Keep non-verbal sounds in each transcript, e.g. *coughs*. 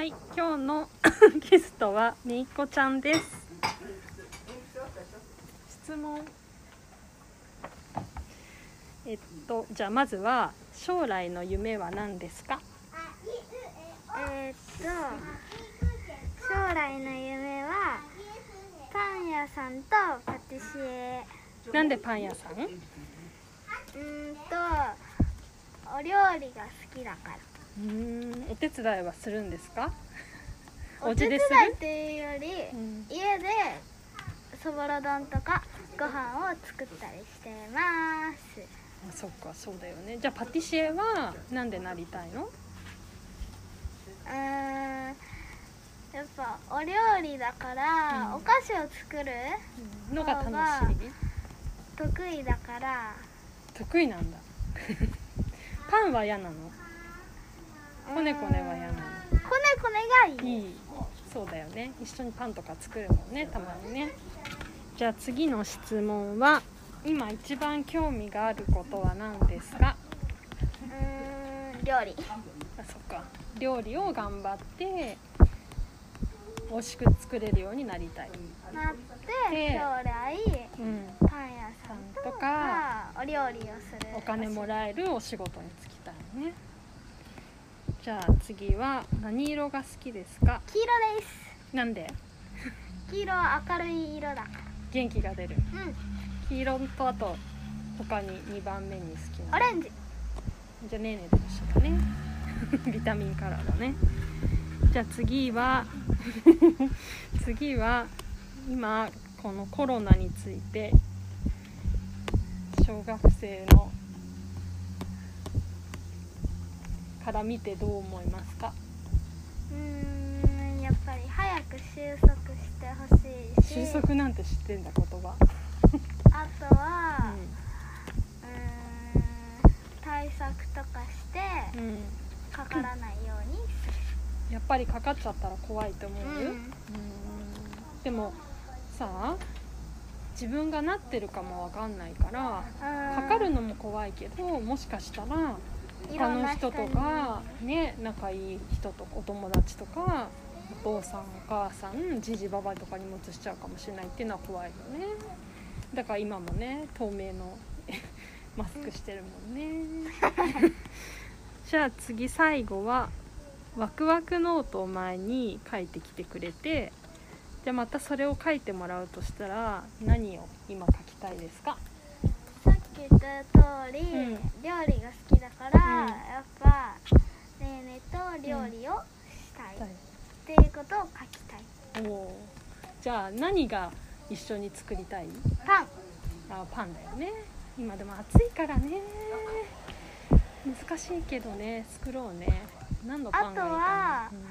はい、今日の *coughs* ゲストはめいこちゃんです。質問。えっと、じゃあまずは将来の夢は何ですか？えーっと将来の夢はパン屋さんとパティシエなんでパン屋さん？うーんとお料理が好きだからうーん、お手伝いはするんですか？おお手伝いっ。ていうより、うん家でそぼろ丼とかご飯を作ったりしてますあ、そっか、そうだよね。じゃあパティシエはなんでなりたいの？うーんやっぱお料理だから、うんお菓子を作るのが楽しい？得意だから得意なんだ。*laughs* パンは嫌なの？こねこねは嫌なの。こねこねがいい。いいそうだよね。一緒にパンとか作るもんねたまにね。じゃあ次の質問は今一番興味があることは何ですか？うーん料理。あそっか。料理を頑張って美味しく作れるようになりたい、なってで将来うん、パン屋さんとかお料理をする。お金もらえるお仕事に就きたいねじゃあ次は何色が好きですか？黄色です。なんで？黄色は明るい色だ。か元気が出る。らうん。黄色とあと他に2番目に好きな。オレンジ。じゃあねえねえと一緒だね。*laughs* ビタミンカラーだね。じゃあ次は *laughs* 次は今このコロナについて小学生のから見てどう思いますか？うーんやっぱり早く収束してほしいし。収束なんて知ってんだ言葉、あとはうーん対策とかしてうん。うん、かからないように。す *laughs* やっぱりかかっちゃったら怖いと思う、る、うん。でもさあ自分がなってるかもわかんないからかかるのも怖いけどもしかしたら他の人とかね仲いい人とかお友達とかお父さんお母さんじじばばとかにも移しちゃうかもしれないっていうのは怖いよね。だから今もね透明の *laughs* マスクしてるもんね。*laughs* じゃあ次最後はワクワクノートを前に書いてきてくれてじゃあまたそれを書いてもらうとしたら何を今書きたいですか？言った通り、うん。料理が好きだから、うん。やっぱねえねえと料理をしたい、はい。っていうことを書きたい。おー。じゃあ何が一緒に作りたい？パン。あパンだよね。今でも暑いからね。難しいけどね。作ろうね。何のパンがいいかな？あとは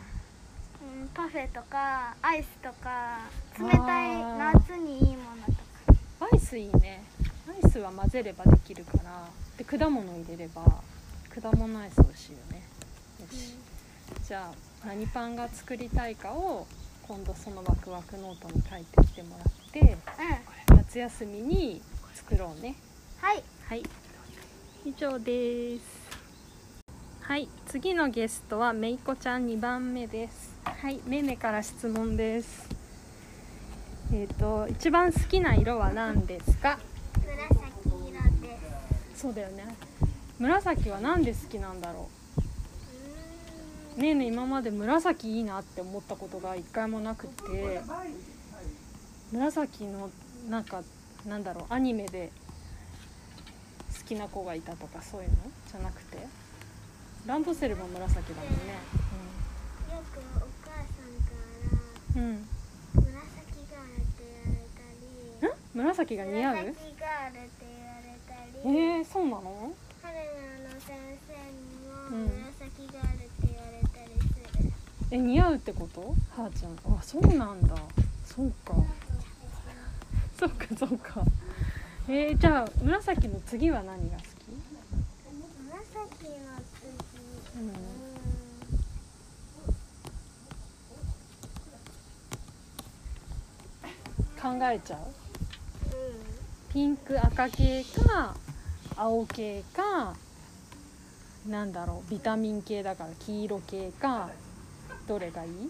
うん、パフェとかアイスとか冷たいあー夏にいいものとか。うんアイスいいね。アイスは混ぜればできるからで果物入れれば果物アイス美味しいよね。よし、じゃあ何パンが作りたいかを今度そのワクワクノートに書いてきてもらってうん。夏休みに作ろうね。はい。はい。以上です。はい。次のゲストはめいこちゃん2番目です。はい。めいめから質問です。えっ、と一番好きな色は何ですか？そうだよね。紫は何で好きなんだろう。ねえねえ今まで紫いいなって思ったことが一回もなくて。紫のなんかなんだろうアニメで好きな子がいたとかそういうの？じゃなくて。ランドセルも紫だもんね。よくお母さんからうん、うん、紫ガールって言われたり。ん紫が似合う？紫ガールってえー、そうなの？春菜の先生にうんも紫ガールって言われたりする、え似合うってこと？はーちゃん。あそうなんだ。そうか。そうかそうか。えー、じゃあ紫の次は何が好き、紫の次うんうん。考えちゃう？ピンク赤系か青系かなんだろうビタミン系だから黄色系かどれがいい？うんと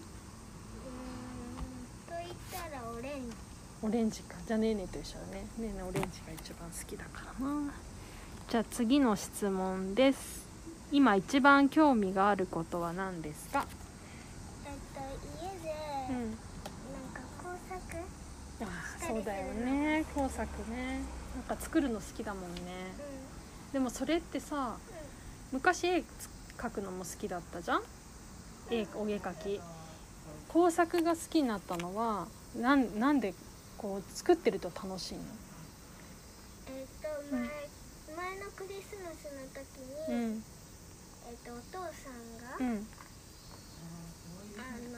言ったらオレンジ。オレンジか。じゃあねえねえと一緒だね。ねえねえオレンジが一番好きだからな。じゃあ次の質問です。今一番興味があることは何ですか？えっと家でうん。なんか工作あそうだよね。工作ねなんか作るの好きだもんね。うでもそれってさ昔絵描くのも好きだったじゃん？絵お絵描き。工作が好きになったのはなんなんでこう作ってると楽しいの？んえっと前前のクリスマスの時に、うん。えっとお父さんが、うん。あの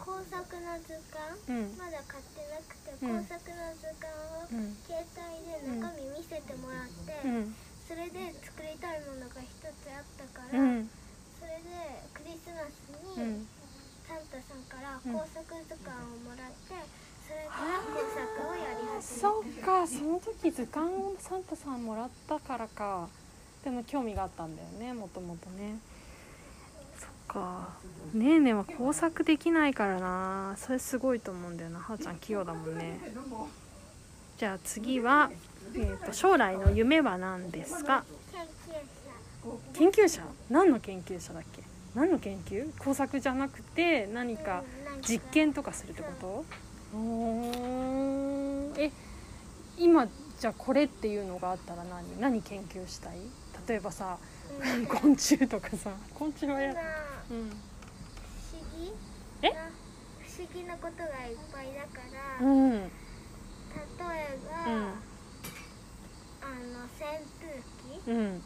工作の図鑑？うん。まだ買ってなくて、うん。工作の図鑑をうん。携帯で中身見せてもらって、うん。それで作りたいものが一つあったかうら、ん。それでクリスマスうにん。サンタさんからうん。工作図鑑をもらってそれから工作をやり始めた。そっか。その時図鑑をサンタさんもらったからか。でも興味があったんだよねもともとねか。ねえねえは工作できないからな。それすごいと思うんだよな。はーちゃん器用だもんね。じゃあ次は、えー、と将来の夢は何ですか？研究者。研究者。何の研究者だっけ？何の研究？工作じゃなくて何か実験とかするってこと？おーえ今じゃあこれっていうのがあったら何？何研究したい？例えばさうん。*laughs* 昆虫とかさ。昆虫はやうん。不思議。えな不思議なことがいっぱいだから、うん。例えば、うん。あの扇風機うん。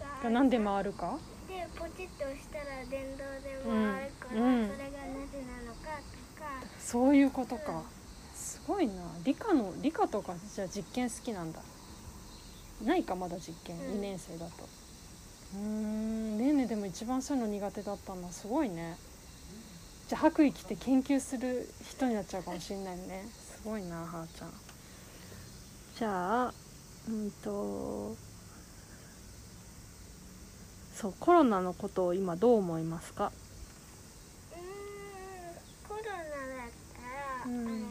があが何で回るか？でポチッと押したら電動で回るから、うん。うん。それがなぜなのかとか。そういうことか。すごいな。理科の理科とかじゃあ実験好きなんだ。ないかまだ実験。うん。2年生だとうーん。ねえねえでも一番そういうの苦手だったんだすごいね。じゃあ白衣着て研究する人になっちゃうかもしれないね。すごいなはーちゃん。じゃあうんとそうコロナのことを今どう思いますか？うーんコロナだったら、うん。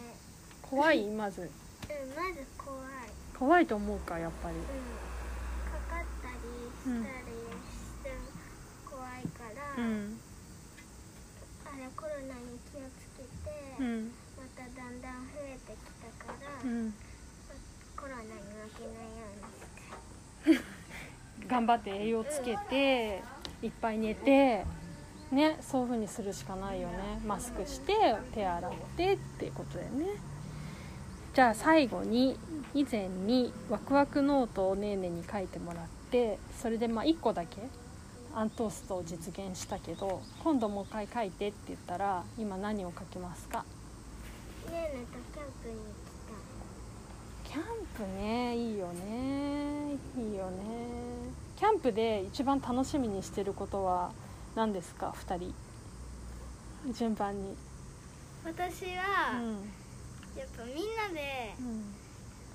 怖い？まず。うん、まず怖い、怖いと思うかやっぱり。うん、かかったりしたら、うん。あれコロナに気をつけて、うん。まただんだん増えてきたから、うん。コロナに負けないようにして。*laughs* 頑張って栄養つけていっぱい寝てねそういう風にするしかないよね。マスクして手洗ってっていうことだよね。じゃあ最後に以前にワクワクノートをねーねーに書いてもらってそれでまあ1個だけアントーストを実現したけど今度もう一回書いてって言ったら今何を書きますか？ねえねとキャンプに来キャンプねいいよね。いいよね。キャンプで一番楽しみにしてることは何ですか？2人。順番に。た私うは、んやっぱみんなで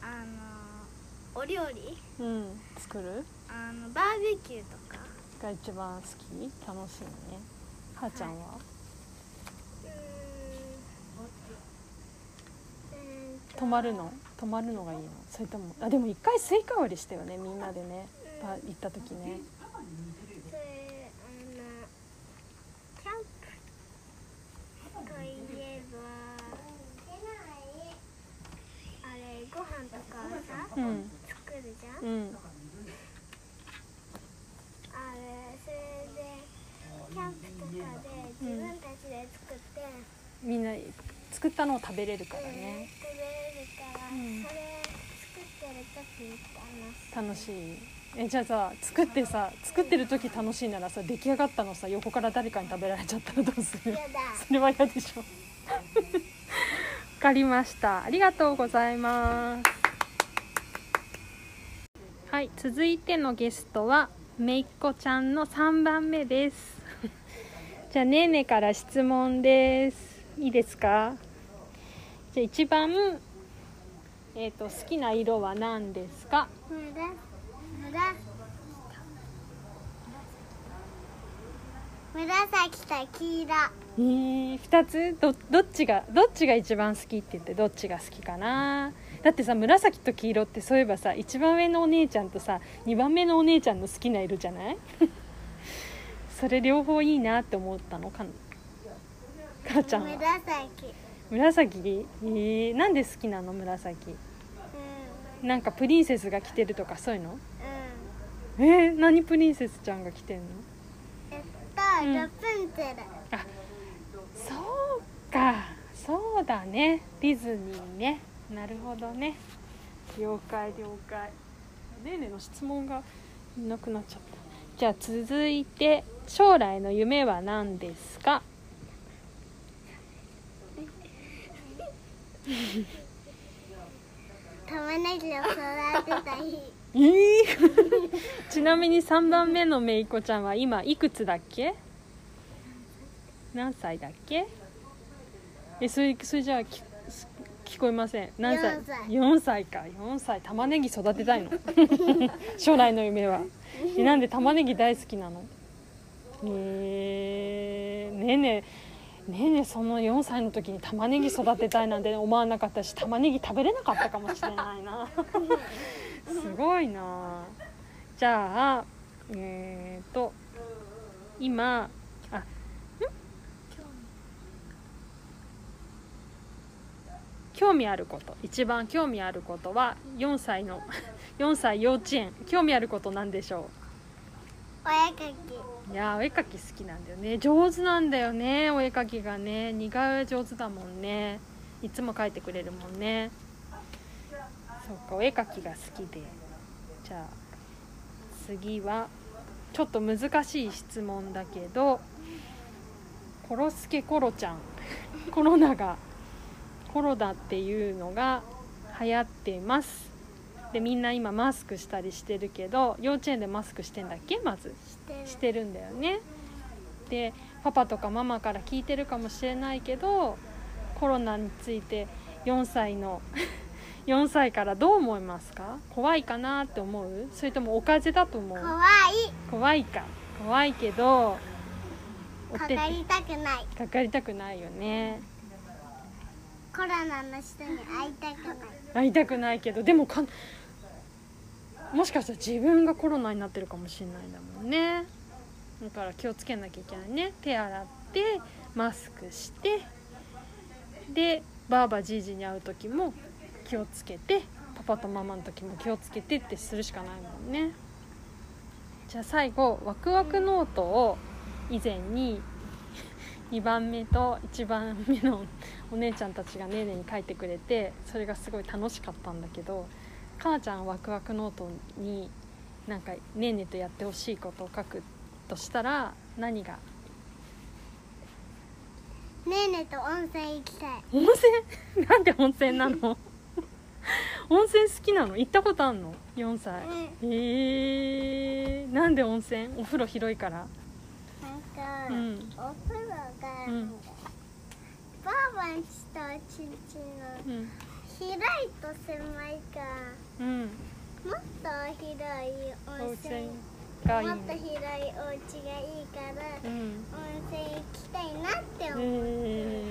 あのお料理？うん、うん、作る？あのバーベキューとかが一番好き？楽しいね。はーちゃんは、うーん。えーと泊まるの？泊まるのがいいの？それともあでも一回スイカ割りしたよねみんなでね。ば行った時ね。うん。作るじゃん、うんあれそれでキャンプとかで自分たちで作って、みんな作ったのを食べれるからね。食べれるから、うんそれ作ってる時楽しい。楽しい。えじゃあさ作ってさ作ってる時楽しいならさ出来上がったのさ横から誰かに食べられちゃったらどうする？それは嫌でしょ。わかりました。ありがとうございます。はい続いてのゲストはめいっ子ちゃんの3番目です。*laughs* じゃあねーねーから質問です。いいですか？じゃあ一番えー、と好きな色は何ですか？紫と黄色。えー、2つ？どどっちがどっちが一番好きって言ってどっちが好きかな？だってさ紫と黄色ってそういえばさ一番上のお姉ちゃんとさ2番目のお姉ちゃんの好きな色じゃない？*laughs* それ両方いいなって思ったのか母ちゃんは？紫。紫？えー、なんで好きなの？紫。うん。なんかプリンセスが着てるとかそういうの？うん。えー、何プリンセスちゃんが着てんの？えっと、うん。ラプンツェル。そうか。そうだね。ディズニーねなるほどね。了解了解。ねえねえの質問がいなくなっちゃった。じゃあ続いて将来の夢は何ですか？玉ねぎを育てたいえー？*laughs* ちなみに3番目のめいこちゃんは今いくつだっけ？何歳だっけ？えそれそれじゃあき聞こえません。何歳？4歳。4歳か。4歳。玉ねぎ育てたいの。*laughs* 将来の夢は。えなんで玉ねぎ大好きなの？えー、ねえねえ。ねえねえその4歳の時に玉ねぎ育てたいなんて思わなかったし玉ねぎ食べれなかったかもしれないな。*laughs* すごいな。じゃあえっ、と今あん興味あること一番興味あることは4歳の *laughs* 4歳幼稚園興味あることなんでしょお絵かき。ういやーお絵かき好きなんだよね。上手なんだよねお絵かきがね。似顔絵上手だもんね。いつも描いてくれるもんね。そっかお絵かきが好きで。じゃあ次はちょっと難しい質問だけどコロスケコロちゃんコロナがコロナっていうのが流行ってます。でみんな今マスクしたりしてるけど幼稚園でマスクしてんだっけ？まず。してる。んだよね。でパパとかママから聞いてるかもしれないけどコロナについて4歳の *laughs* 4歳からどう思いますか？怖いかなって思う？それともお風邪だと思う？怖い。怖いか。怖いけどかかりたくない。かかりたくないよねコロナの人に会いたくない。会いたくないけどでもかもしかしたら自分がコロナになってるかもしれないんだもんね。だから気をつけなきゃいけないね。手洗ってマスクしてでばあばじいじに会う時も気をつけてパパとママの時も気をつけてってするしかないもんね。じゃあ最後ワクワクノートを以前に2番目と1番目のお姉ちゃんたちがねーねーに書いてくれてそれがすごい楽しかったんだけどかなちゃんワクワクノートになんかねーねーとやってほしいことを書くとしたら何が？ねえねえと温泉行きたい。温泉？なんで温泉なの？*laughs* 温泉好きなの？行ったことあんの？4歳。えー、なんで温泉？お風呂広いから。なんか、うん。お風呂が、うん。ばあばんちとちんちんのうん。広いと狭いか。うん。もっと広い温温泉泉がいいのもっと広いお家がいいから、うん。温泉行きたいなってえ思う、ー、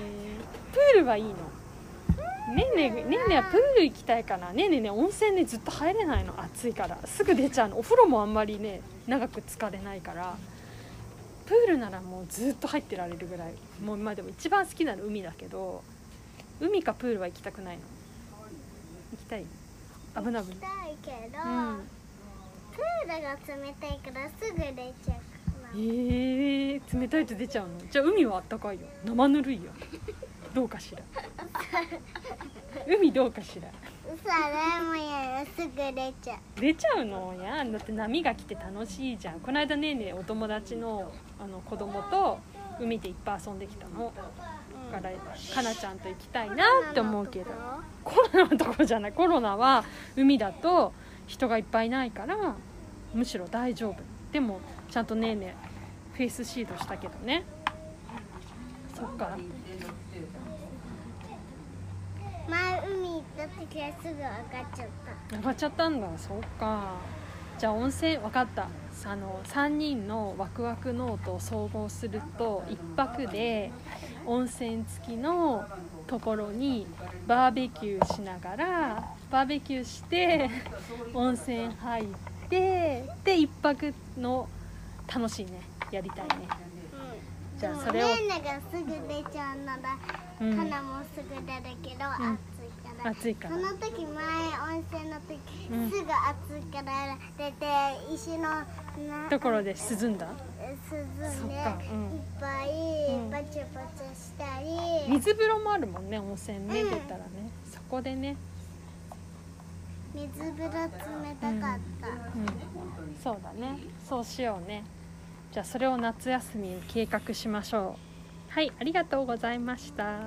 プールはいいの。ねえねえねえねえはプール行きたいかな。ねえねえね温泉ねずっと入れないの。暑いから。すぐ出ちゃうの。お風呂もあんまりね長く浸かれないからプールならもうずっと入ってられるぐらいもうまあでも一番好きなの海だけど海かプールは行きたくないの？行きたい？危ない危ない？行きたいけど、うん。プールが冷たいからすぐ出ちゃう。からえー、冷たいと出ちゃうの？じゃあ海はあったかいよ。生ぬるいよ。どうかしら？*laughs* 海どうかしら？嘘だもやすぐ出ちゃう。出ちゃうの？やだって波が来て楽しいじゃん。この間ねえねえお友達のあの子供と海でいっぱい遊んできたの。だからかなちゃんと行きたいなって思うけど。コロナのとこじゃない。コロナは海だと人がいっぱいいないからむしろ大丈夫。でもちゃんとねえねえフェイスシードしたけどね。そっか。前海行った時はすぐ上がっちゃった。上がっちゃったんだ。そっか。じゃあ温泉分かった。あの3人のワクワクノートを総合すると1泊で温泉付きのところにバーベキューしながらバーベキューして温泉入ってで1泊の楽しいね。やりたいね。じゃあそれをねねがすぐ出ちゃうのだ、うん。かなもすぐ出るけど、うん暑いから。その時前温泉の時、うんすぐ暑いから出て石のなところで涼んだ？涼んで、うん。いっぱいうん。バチバチしたり、水風呂もあるもんね温泉ねうん。出たらね。そこでね。水風呂冷たかった、うん。そうだね。そうしようね。じゃあそれを夏休みに計画しましょう。はいありがとうございました